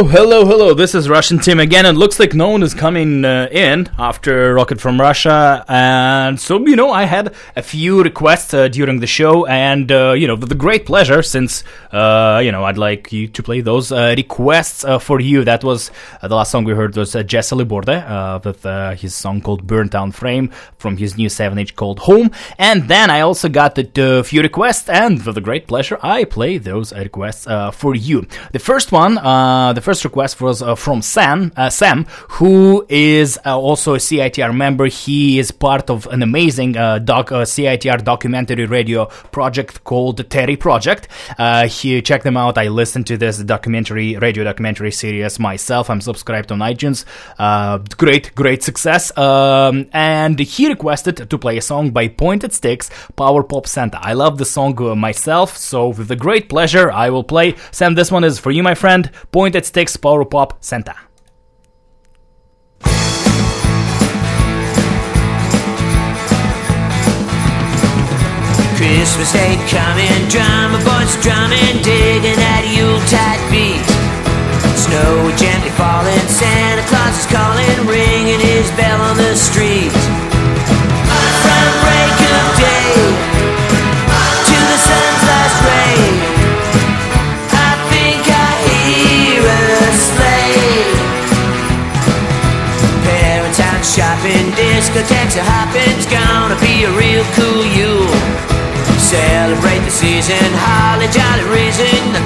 Hello, hello, hello. This is Russian Tim again, It looks like no one is coming uh, in after Rocket from Russia. And so, you know, I had a few requests uh, during the show, and, uh, you know, with the great pleasure, since, uh, you know, I'd like you to play those uh, requests uh, for you. That was the last song we heard was uh, Jesse Liborde with his song called Burnt Down Frame from his new 7 inch called Home. And then I also got a few requests, and with the great pleasure, I play those requests for you. The first one, the first request was uh, from Sam, uh, Sam, who is uh, also a CITR member. He is part of an amazing uh, doc, CITR documentary radio project called Terry Project. he check them out. I listened to this documentary, radio documentary series myself. I'm subscribed on iTunes. great, great success. Um, and he requested to play a song by Pointed Sticks, Power Pop Santa. I love the song myself, so with a great pleasure, I will play. Sam, this one is for you, my friend. Pointed Sticks Power Pop Santa. Christmas Day coming, drummer boys drumming, digging that Yuletide beat. Snow gently falling, Santa Claus is calling, ringing his bell on the street. From break of day discotheques are hopping's gonna be a real cool Yule. Celebrate the season, holly jolly reason,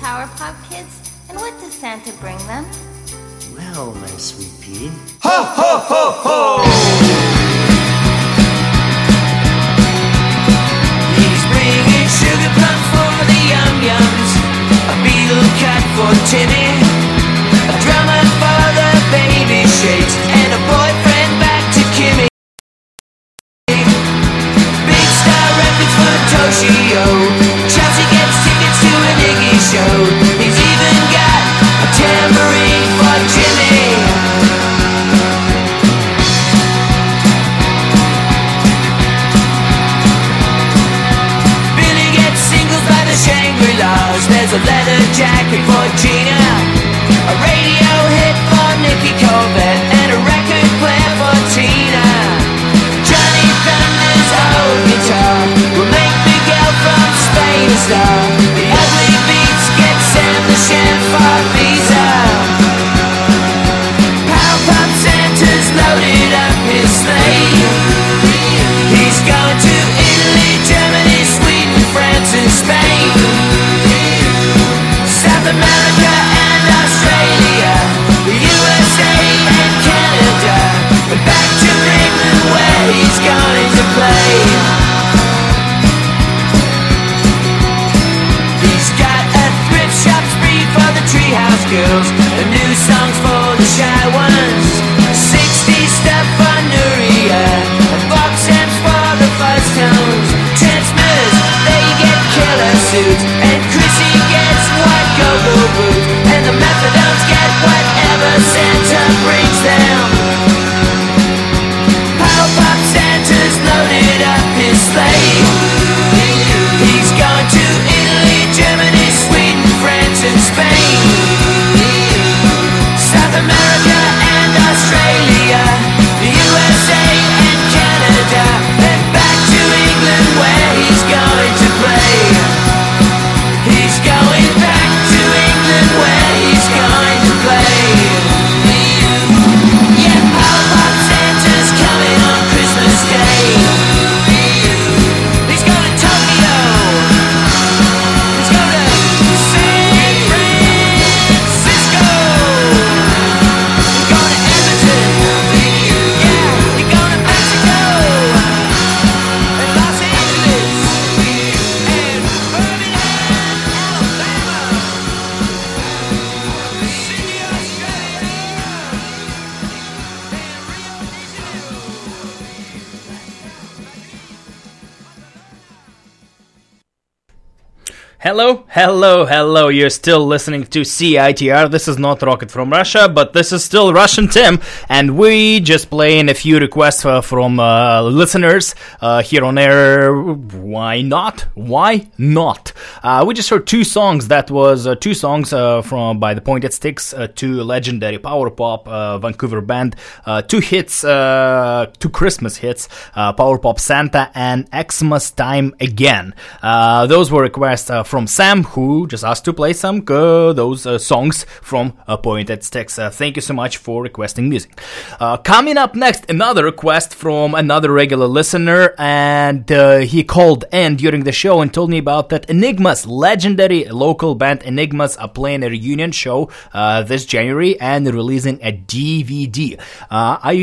Power Pop kids, and what does Santa bring them? Well, my sweet pea. Ho, ho, ho, ho! He's bringing sugar plums for the yum yums, a beetle cut for Timmy, for a radio hit for Nicky Corbett, and a record player for Tina. Johnny Thunder's old guitar will make Miguel from Spain a star. The ugly beats get Sam the chef for Visa. Pow Pop Santa's loaded up his sleigh. He's gone to Italy, Germany, Sweden, France, and Spain. South America back to England where he's going to play. He's got a thrift shop spree for the treehouse girls, new songs for the shy ones. 60 stuff for the fuzz tones. They get killer suits, and Chrissy gets white boots, and the methadones get whatever Santa brings them. Santa's loaded up his sleigh. He's gone to Italy, Germany, Sweden, France, and Spain. South America Hello, hello. You're still listening to CITR. This is not Rocket from Russia, but this is still Russian Tim, and we just playing a few requests uh, from uh, listeners uh, here on air. Why not? Why not? Uh, we just heard two songs. That was uh, two songs uh, from by the Pointed Sticks, two legendary power pop Vancouver band, two hits, two Christmas hits, Power Pop Santa and Xmas Time Again. Those were requests from Sam, who just asked to play some uh, those uh, songs from uh, Pointed Sticks. Thank you so much for requesting music. Uh, coming up next, another request from another regular listener, and uh, he called in during the show and told me about that Enigmas, legendary local band Enigmas, are playing a reunion show uh, this January and releasing a DVD. I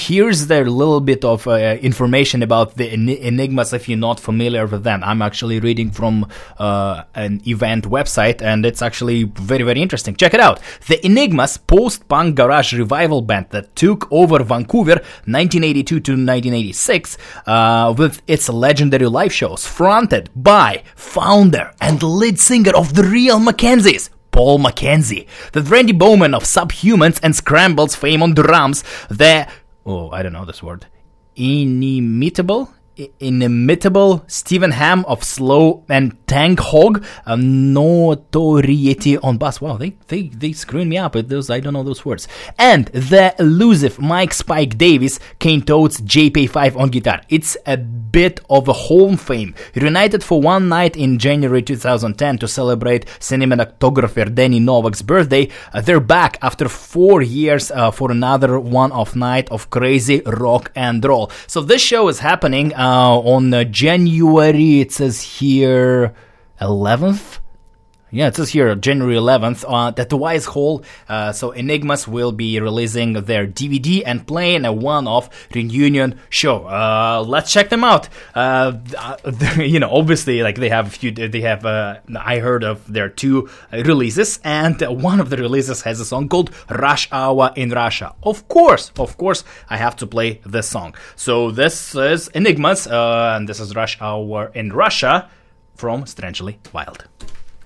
here's a little bit of information about the En- Enigmas if you're not familiar with them. I'm actually reading from an event website, and it's actually very very interesting. Check it out. The Enigmas post-punk garage revival band that took over Vancouver 1982 to 1986 uh, with its legendary live shows, fronted by founder and lead singer of the Real McKenzies. Paul McKenzie, the Randy Bowman of Subhumans and Scrambles fame on drums, the oh I don't know this word, inimitable, inimitable Stephen Hamm of Slow and Tankhog, a notoriety on bass. Wow, they they they screwing me up with those. I don't know those words. And the elusive Mike Spike Davis, Kane Toads, JP5 on guitar. It's a bit of a home fame. Reunited for one night in January 2010 to celebrate cinematographer Danny Novak's birthday, uh, they're back after four years uh, for another one-off night of crazy rock and roll. So this show is happening uh, on uh, January. It says here 11th. Yeah, it says here January 11th uh, at the Wise Hall. Uh, so Enigmas will be releasing their DVD and playing a one-off reunion show. Uh, let's check them out. Uh, you know, obviously, like they have a few. They have. Uh, I heard of their two releases, and one of the releases has a song called "Rush Hour in Russia." Of course, of course, I have to play this song. So this is Enigmas, uh, and this is "Rush Hour in Russia" from Strangely Wild.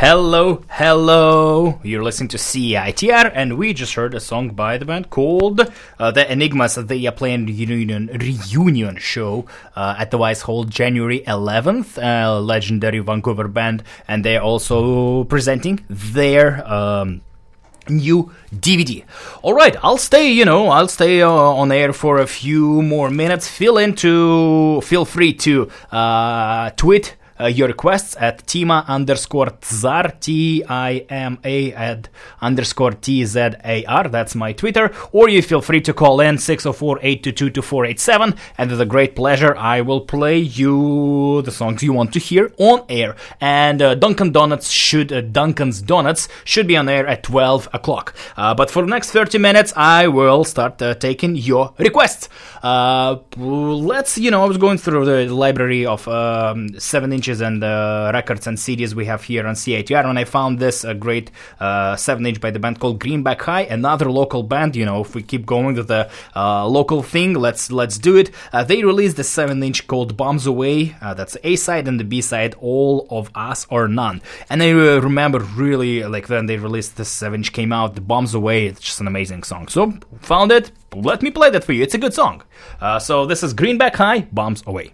Hello, hello. You're listening to CITR, and we just heard a song by the band called uh, The Enigmas. They are playing reunion, reunion show uh, at the Wise Hall January 11th. Uh, legendary Vancouver band, and they're also presenting their. Um, new DVD. All right, I'll stay, you know, I'll stay uh, on air for a few more minutes. Feel into feel free to uh, tweet uh, your requests at tima underscore tzar, T-I-M-A at underscore T-Z-A-R. That's my Twitter. Or you feel free to call in 604-822-2487. And with a great pleasure, I will play you the songs you want to hear on air. And uh, Dunkin' Donuts should, uh, Duncan's Donuts should be on air at 12 o'clock. Uh, but for the next 30 minutes, I will start uh, taking your requests. Uh, let's, you know, I was going through the library of um, 7 and uh, records and CDs we have here on CITR, and I found this a great uh, 7 inch by the band called Greenback High, another local band. You know, if we keep going with the uh, local thing, let's let's do it. Uh, they released the 7 inch called Bombs Away. Uh, that's A side and the B side, All of Us or None. And I uh, remember really like when they released the 7 inch came out, the Bombs Away. It's just an amazing song. So found it. Let me play that for you. It's a good song. so this is Greenback High, Bombs Away.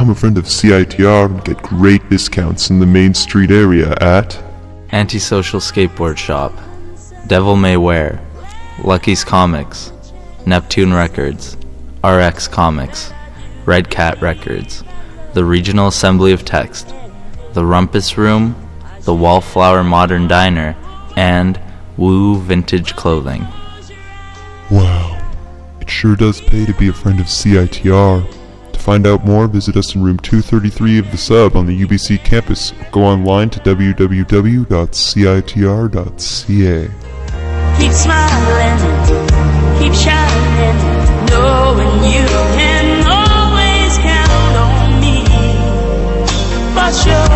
Become a friend of CITR and get great discounts in the Main Street area at Antisocial Skateboard Shop, Devil May Wear, Lucky's Comics, Neptune Records, RX Comics, Red Cat Records, the Regional Assembly of Text, the Rumpus Room, the Wallflower Modern Diner, and Woo Vintage Clothing. Wow, it sure does pay to be a friend of CITR. To find out more, visit us in room 233 of the sub on the UBC campus. Go online to www.citr.ca. Keep smiling, keep shining, knowing you can always count on me. For sure,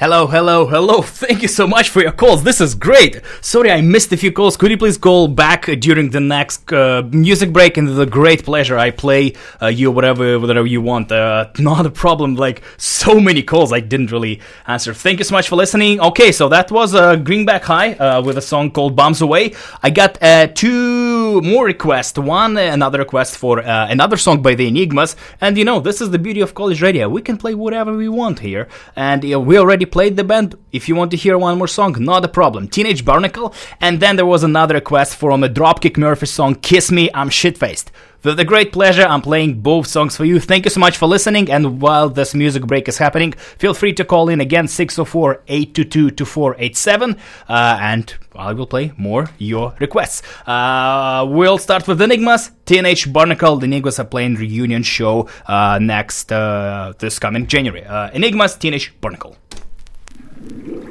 Hello, hello, hello. Thank you so much for your calls. This is great. Sorry I missed a few calls. Could you please call back uh, during the next uh, music break? And a great pleasure, I play uh, you whatever whatever you want. Uh, not a problem. Like so many calls, I didn't really answer. Thank you so much for listening. Okay, so that was uh, Greenback High uh, with a song called "Bombs Away." I got uh, two more requests. One, another request for another song by the Enigmas. And you know, this is the beauty of college radio. We can play whatever we want here. And we already played the band. If you want to hear one more song, not a problem. Teenage Barnacle. And then there was another request from a Dropkick Murphy song, Kiss Me, I'm Shitfaced. With a great pleasure, I'm playing both songs for you. Thank you so much for listening. And while this music break is happening, feel free to call in again 604 822 2487. And I will play more your requests. Uh, we'll start with Enigmas. Teenage Barnacle. The Enigmas are playing reunion show uh, next uh, this coming January. Uh, Enigmas, Teenage Barnacle. Thank you.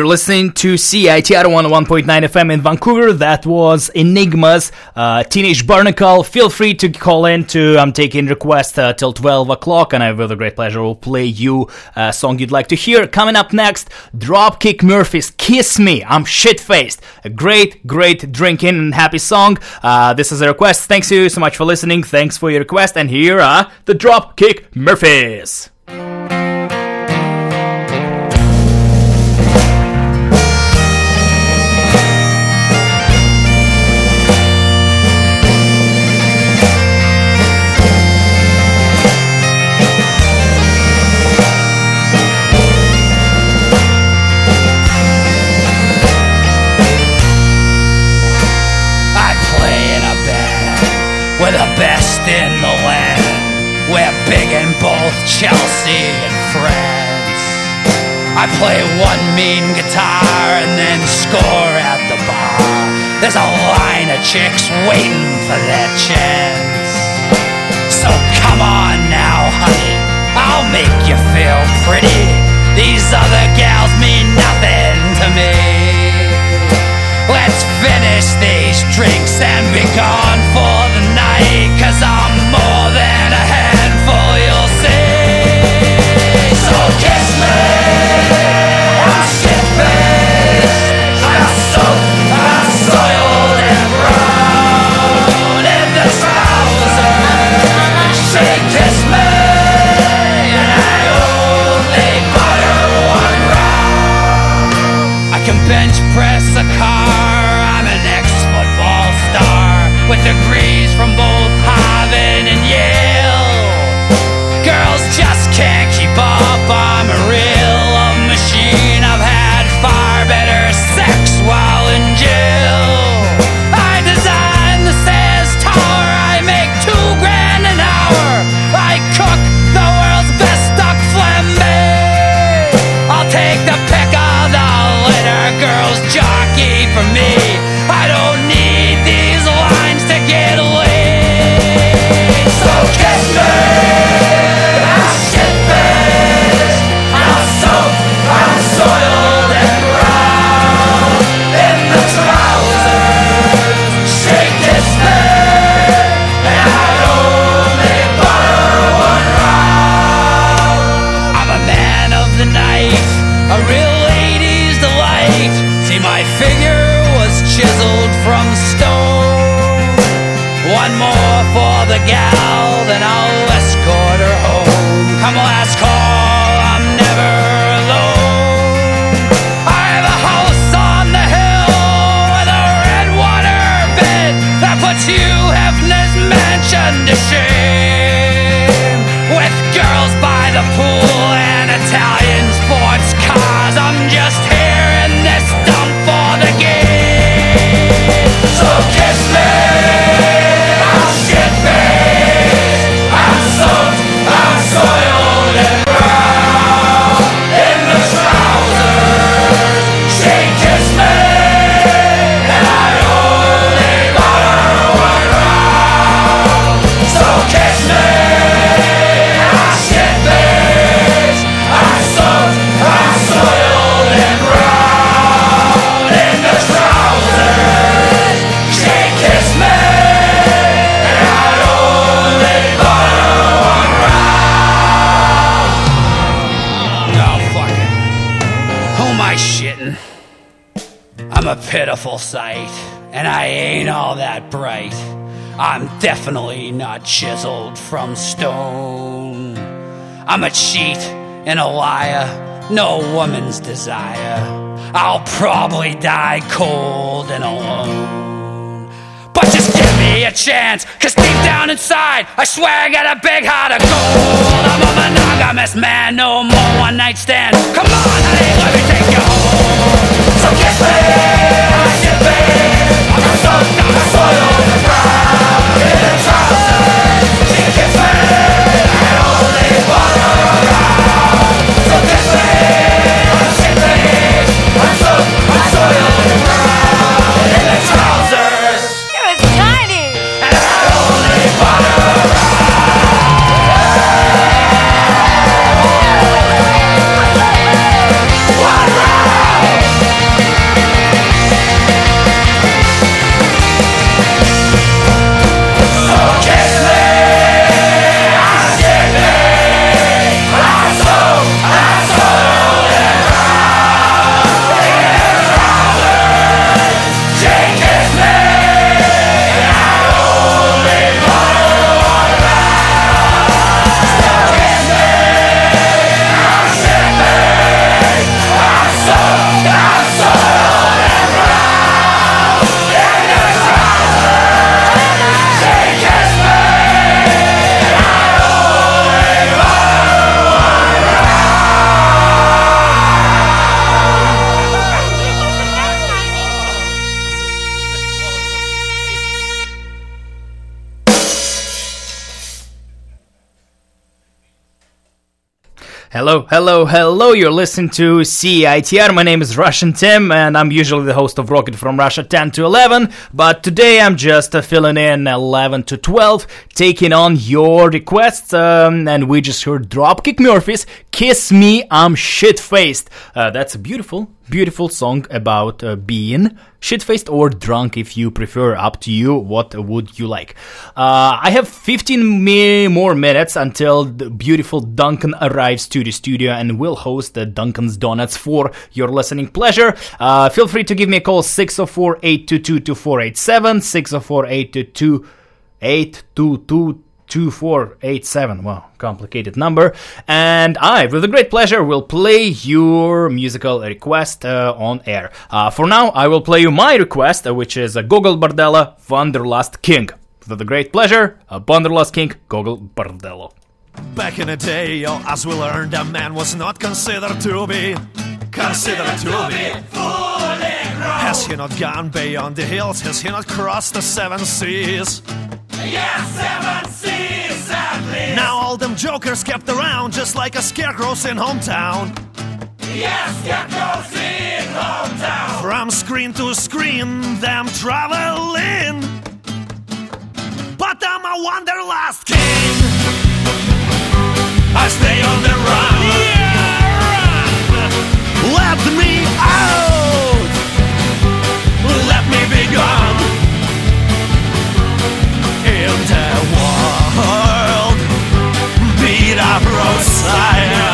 You're listening to CITR 101.9 FM in Vancouver. That was Enigmas, uh, Teenage Barnacle. Feel free to call in to, I'm taking requests uh, till 12 o'clock, and I with a great pleasure will play you a song you'd like to hear. Coming up next, Dropkick Murphys, Kiss Me. I'm shit faced. A great, great drinking and happy song. Uh, this is a request. Thanks you so much for listening. Thanks for your request. And here are the Dropkick Murphys. Best in the land. We're big in both Chelsea and France. I play one mean guitar and then score at the bar. There's a line of chicks waiting for their chance. So come on now, honey, I'll make you feel pretty. These other gals mean nothing to me. Let's finish these drinks and be gone for the night. Cause I'm more than a handful, you'll see. So kiss me. I'm shit-faced. I'm soaked, I'm soiled and brown in the. She kissed me. And I only one round. I can bench press a car. Pitiful sight, and I ain't all that bright. I'm definitely not chiseled from stone. I'm a cheat and a liar, no woman's desire. I'll probably die cold and alone. But just give me a chance, cause deep down inside, I swear I got a big heart of gold. I'm a monogamous man, no more one night stand. Come on, honey, let me take you home. So kiss me, Hello, hello. You're listening to CITR. My name is Russian Tim, and I'm usually the host of Rocket from Russia 10 to 11. But today I'm just uh, filling in 11 to 12, taking on your requests. Um, and we just heard Dropkick Murphys Kiss Me, I'm Shit Faced. Uh, that's beautiful, beautiful song about uh, being shit faced or drunk if you prefer. Up to you. What would you like? Uh, I have 15 mi- more minutes until the beautiful Duncan arrives to the studio and will host the Duncan's Donuts for your listening pleasure. Uh, feel free to give me a call 604 822 2487 604 822 822 2487. Wow, complicated number. And I, with a great pleasure, will play your musical request uh, on air. Uh, for now, I will play you my request, uh, which is uh, Gogol Bordello, Wanderlust King. With a great pleasure, uh, Wanderlust King, Gogol Bordello. Back in the day, yo, as we learned, a man was not considered to be considered to be. Fully Has he not gone beyond the hills? Has he not crossed the seven seas? Yes, seven seas? Now all them jokers kept around just like a scarecrows in hometown. Yes, scarecrow's in hometown. From screen to screen, them traveling. But I'm a wanderlust king. I stay on the run. Let me out. Let me be gone. In the world, Messiah.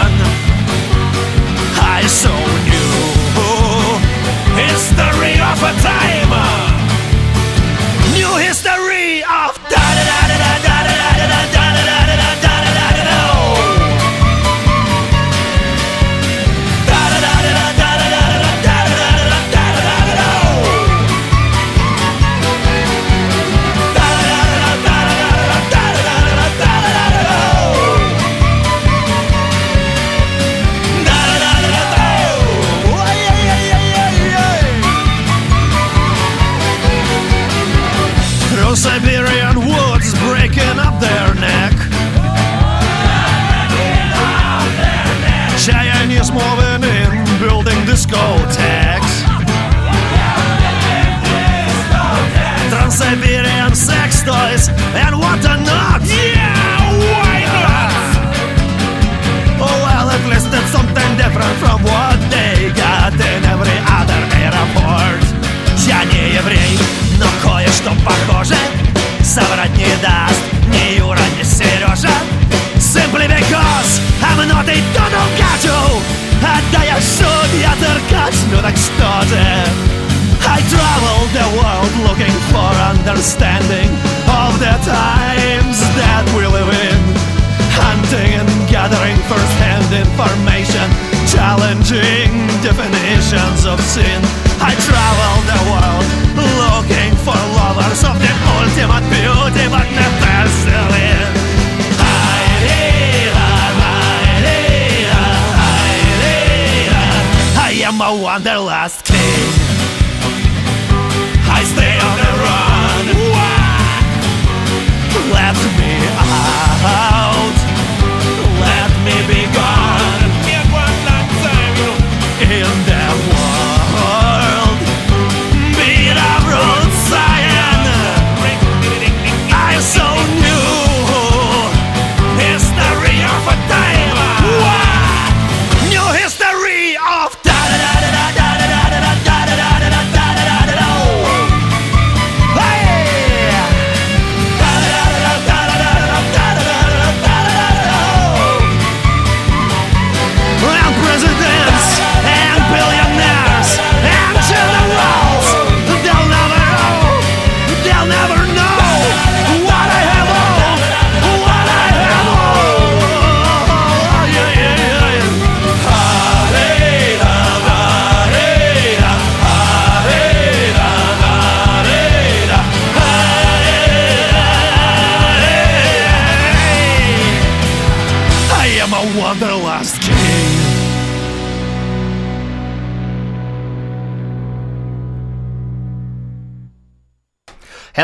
I'm their last king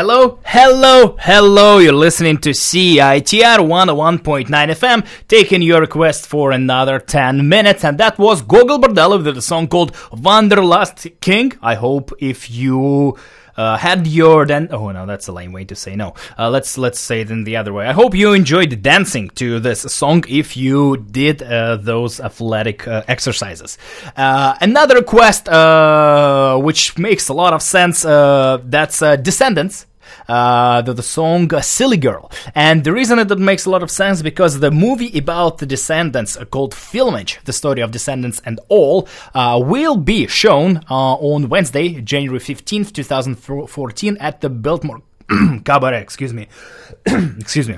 Hello, hello, hello. You're listening to CITR 101.9 FM, taking your request for another 10 minutes. And that was Gogol Bordello with a song called Wanderlust King. I hope if you uh, had your dan- oh no that's a lame way to say no uh, let's let's say it in the other way i hope you enjoyed dancing to this song if you did uh, those athletic uh, exercises uh, another request uh, which makes a lot of sense that's Descendents uh, the, the song Silly Girl. And the reason that makes a lot of sense because the movie about the Descendents uh, called Filmage, the story of Descendents and all, uh, will be shown uh, on Wednesday, January 15th, 2014 at the Biltmore Cabaret, excuse me. excuse me.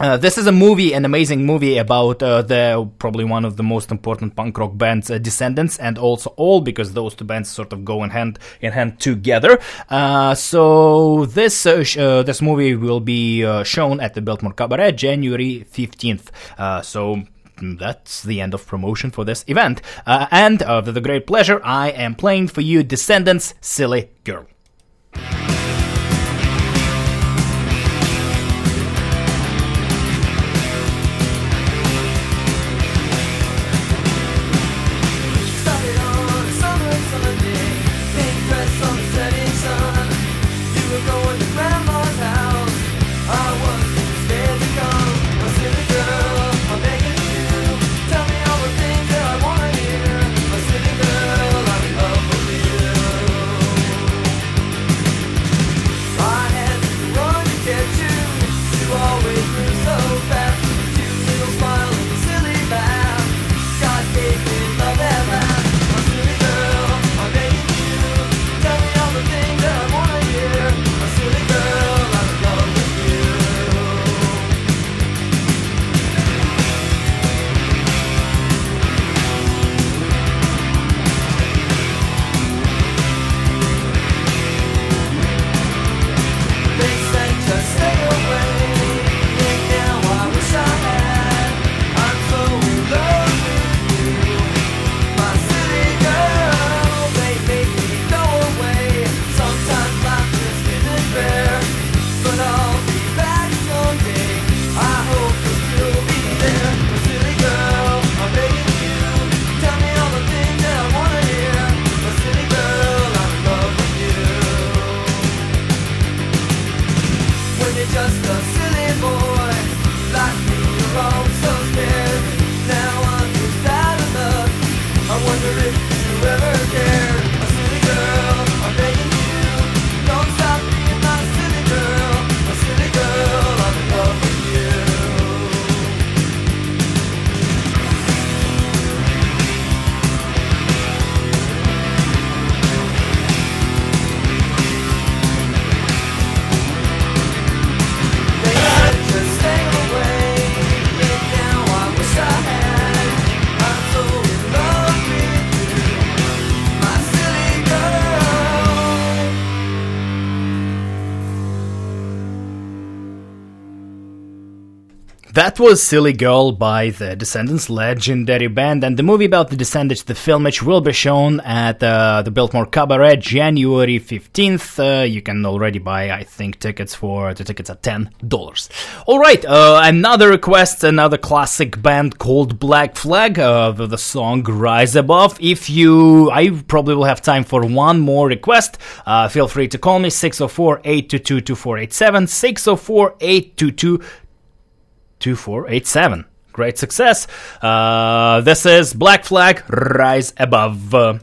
Uh, this is a movie, an amazing movie about uh, the probably one of the most important punk rock bands, uh, Descendents, and also All, because those two bands sort of go in hand in hand together. Uh, so this uh, sh- uh, this movie will be shown at the Biltmore Cabaret, January fifteenth. So. That's the end of promotion for this event. And with a great pleasure, I am playing for you Descendents Silly Girl. That was Silly Girl by the Descendents legendary band, and the movie about the Descendents, the film, which will be shown at uh, the Biltmore Cabaret January 15th. Uh, you can already buy, I think, tickets for the tickets at $10. Alright, uh, another request, another classic band called Black Flag, uh, the song Rise Above. If you, I probably will have time for one more request. Uh, feel free to call me 604 822 2487, 604 822 2487. Great success. Uh, this is Black Flag Rise Above.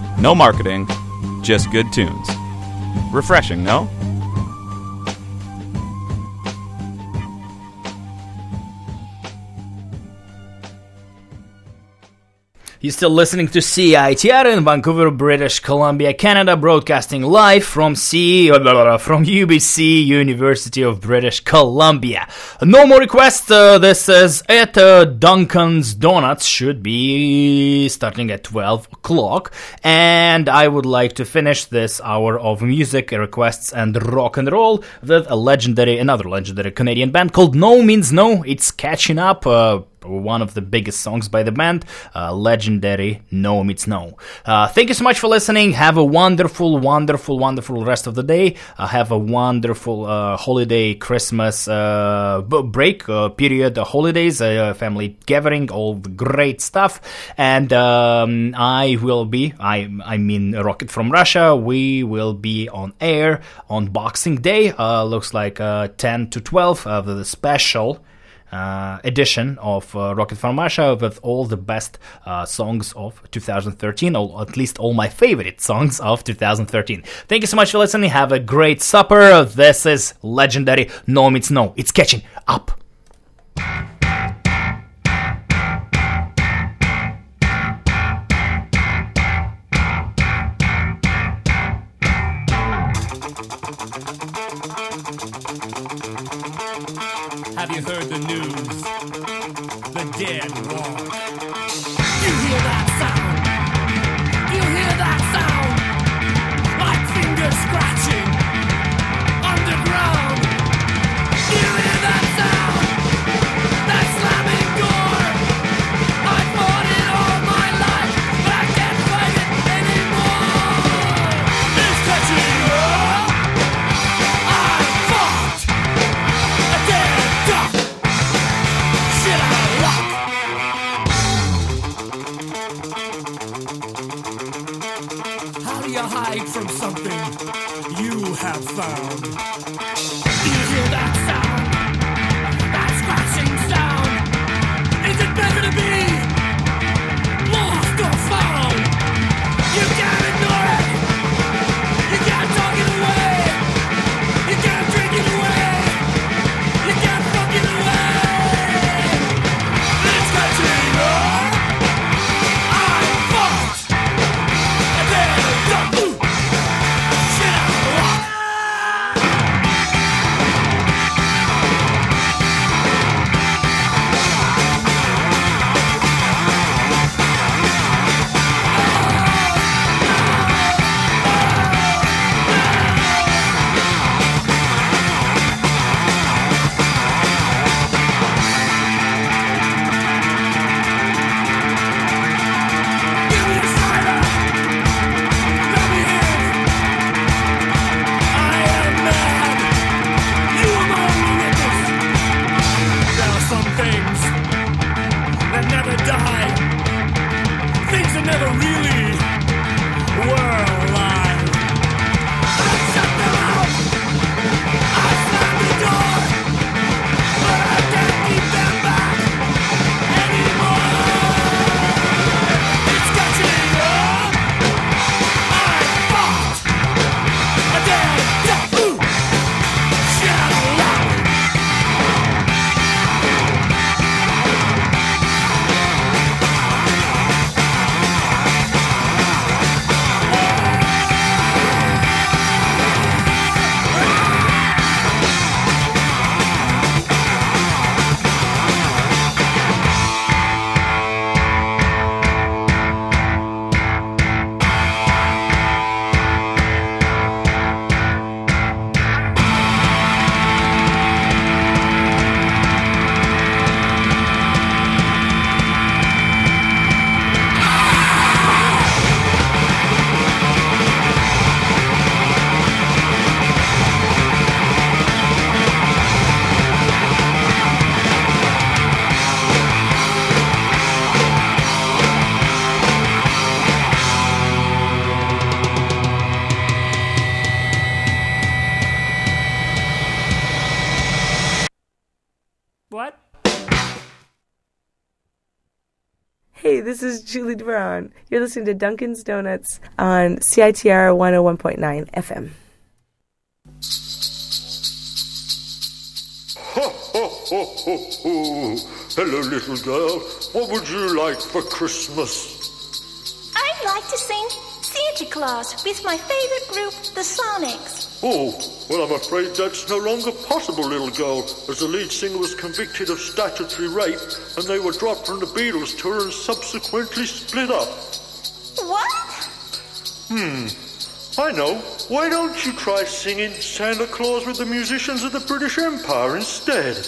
no marketing, just good tunes. Refreshing, no? You're still listening to CITR in Vancouver, British Columbia, Canada, broadcasting live from C from UBC, University of British Columbia. No more requests. Uh, this is it. Uh, Duncan's Donuts should be starting at 12 o'clock, and I would like to finish this hour of music requests and rock and roll with a legendary, another legendary Canadian band called No Means No. It's catching up. Uh, one of the biggest songs by the band, uh, legendary No Means No. Uh, thank you so much for listening. Have a wonderful, wonderful, wonderful rest of the day. Uh, have a wonderful uh, holiday, Christmas uh, break uh, period, holidays, family gathering, all the great stuff. And um, I will be, I, I mean, Rocket from Russia, we will be on air on Boxing Day. Looks like uh, 10 to 12 of the special uh, edition of uh, Rocket from Russia with all the best uh, songs of 2013, or at least all my favorite songs of 2013. Thank you so much for listening. Have a great supper. This is legendary No Means No. It's catching up. The dead walk. You hear that is Julie Brown. You're listening to Duncan's Donuts on CITR 101.9 FM. Ho, ho, ho, ho, ho. Hello, little girl. What would you like for Christmas? I'd like to sing Santa Claus with my favorite group, the Sonics. Oh, well, I'm afraid that's no longer possible, little girl, as the lead singer was convicted of statutory rape and they were dropped from the Beatles tour and subsequently split up. What? Hmm. I know. Why don't you try singing Santa Claus with the musicians of the British Empire instead?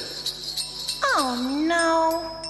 Oh no.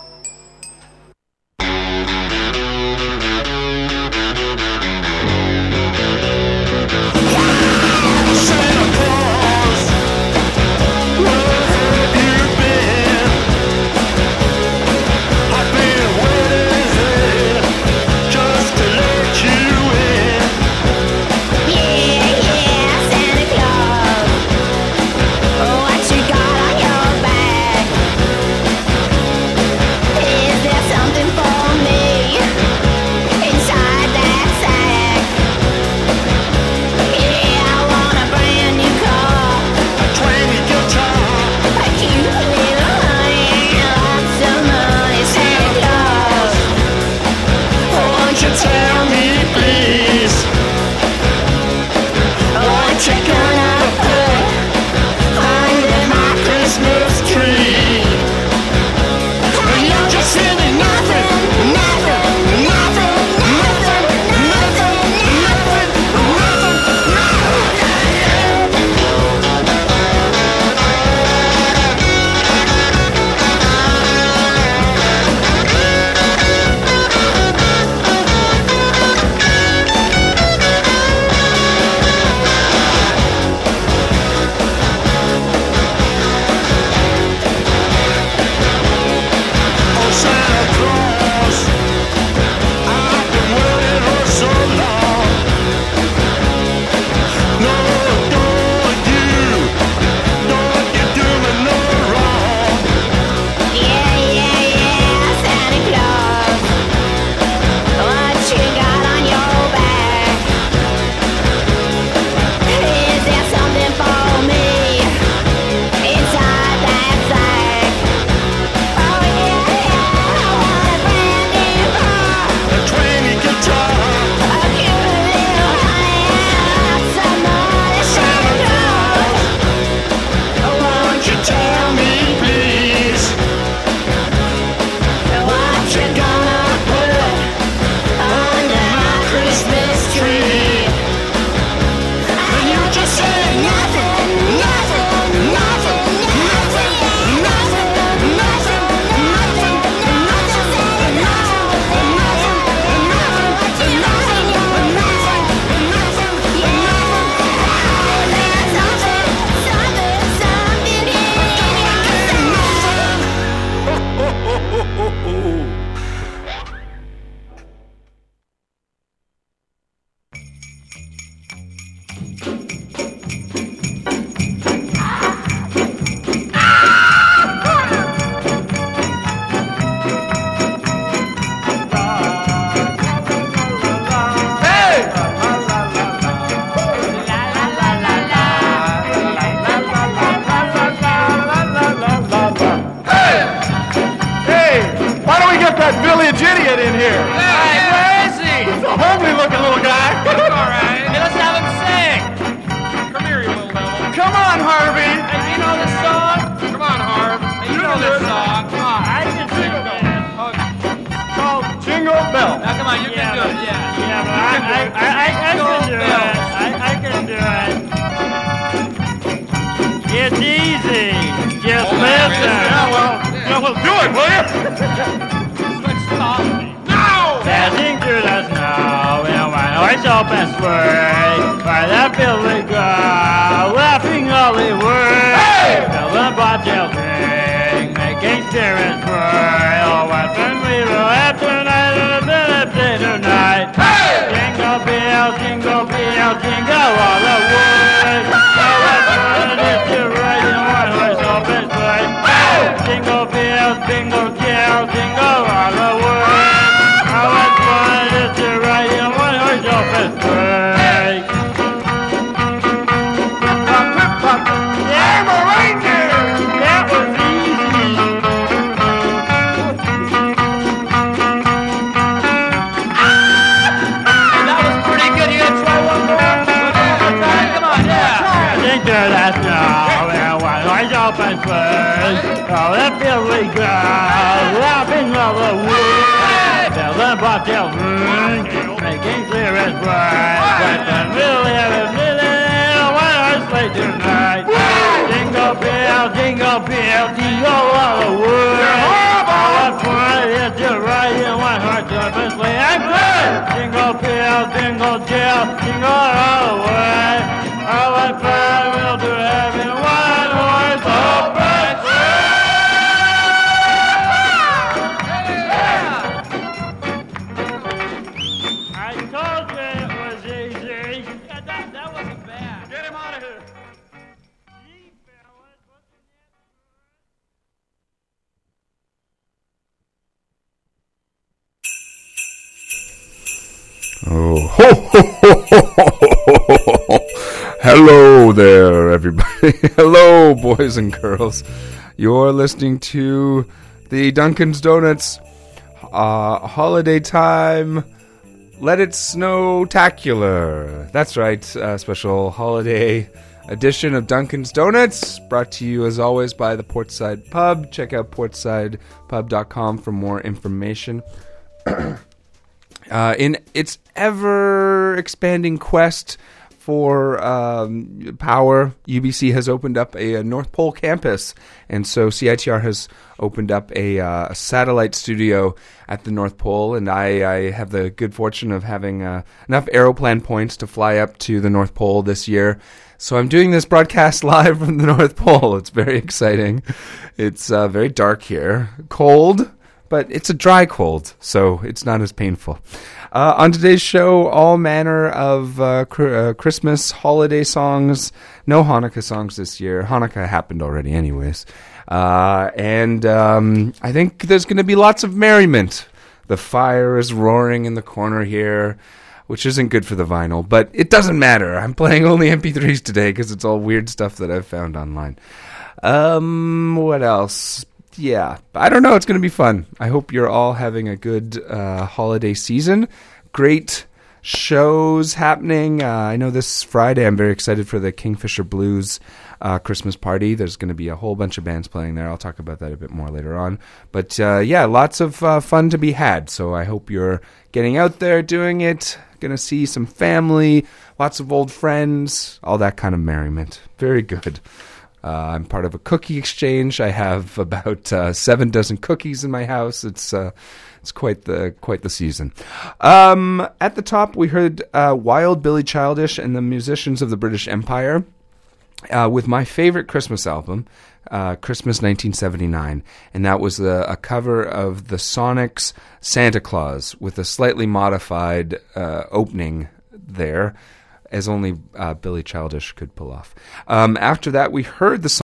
Oh, that Billy girl, laughing all the way. Tell them about their ring, making clear as bright. But I'm really having minute, one horse play tonight. Jingle bell, jingle bell, jingle all the way. That fun is to ride in one horse open sleigh. I'm good. Jingle bell, jingle bell, jingle all the way. All that fun will hello there, everybody. hello, boys and girls. You're listening to the Duncan's Donuts uh, holiday time. Let it snow tacular. That's right, a special holiday edition of Duncan's Donuts, brought to you as always by the Portside Pub. Check out portsidepub.com for more information. uh, in its ever expanding quest for um, power, UBC has opened up a, a North Pole campus, and so CITR has opened up a, uh, a satellite studio at the North Pole, and I, I have the good fortune of having uh, enough aeroplan points to fly up to the North Pole this year. So I'm doing this broadcast live from the North Pole. It's very exciting. It's uh, very dark here, cold but it's a dry cold, so it's not as painful. Uh, on today's show, all manner of uh, cr- uh, Christmas holiday songs. No Hanukkah songs this year. Hanukkah happened already, anyways. Uh, and um, I think there's going to be lots of merriment. The fire is roaring in the corner here, which isn't good for the vinyl, but it doesn't matter. I'm playing only MP3s today because it's all weird stuff that I've found online. Um, what else? Yeah, I don't know. It's going to be fun. I hope you're all having a good uh, holiday season. Great shows happening. Uh, I know this Friday I'm very excited for the Kingfisher Bluez uh, Christmas party. There's going to be a whole bunch of bands playing there. I'll talk about that a bit more later on. But uh, yeah, lots of uh, fun to be had. So I hope you're getting out there doing it. Going to see some family, lots of old friends, all that kind of merriment. Very good. Uh, I'm part of a cookie exchange. I have about uh, seven dozen cookies in my house. It's uh, it's quite the quite the season. Um, at the top, we heard uh, Wild Billy Childish and the musicians of the British Empire uh, with my favorite Christmas album, uh, Christmas 1979, and that was a, a cover of the Sonics' Santa Claus with a slightly modified opening there as only uh, Billy Childish could pull off. Um, after that, we heard the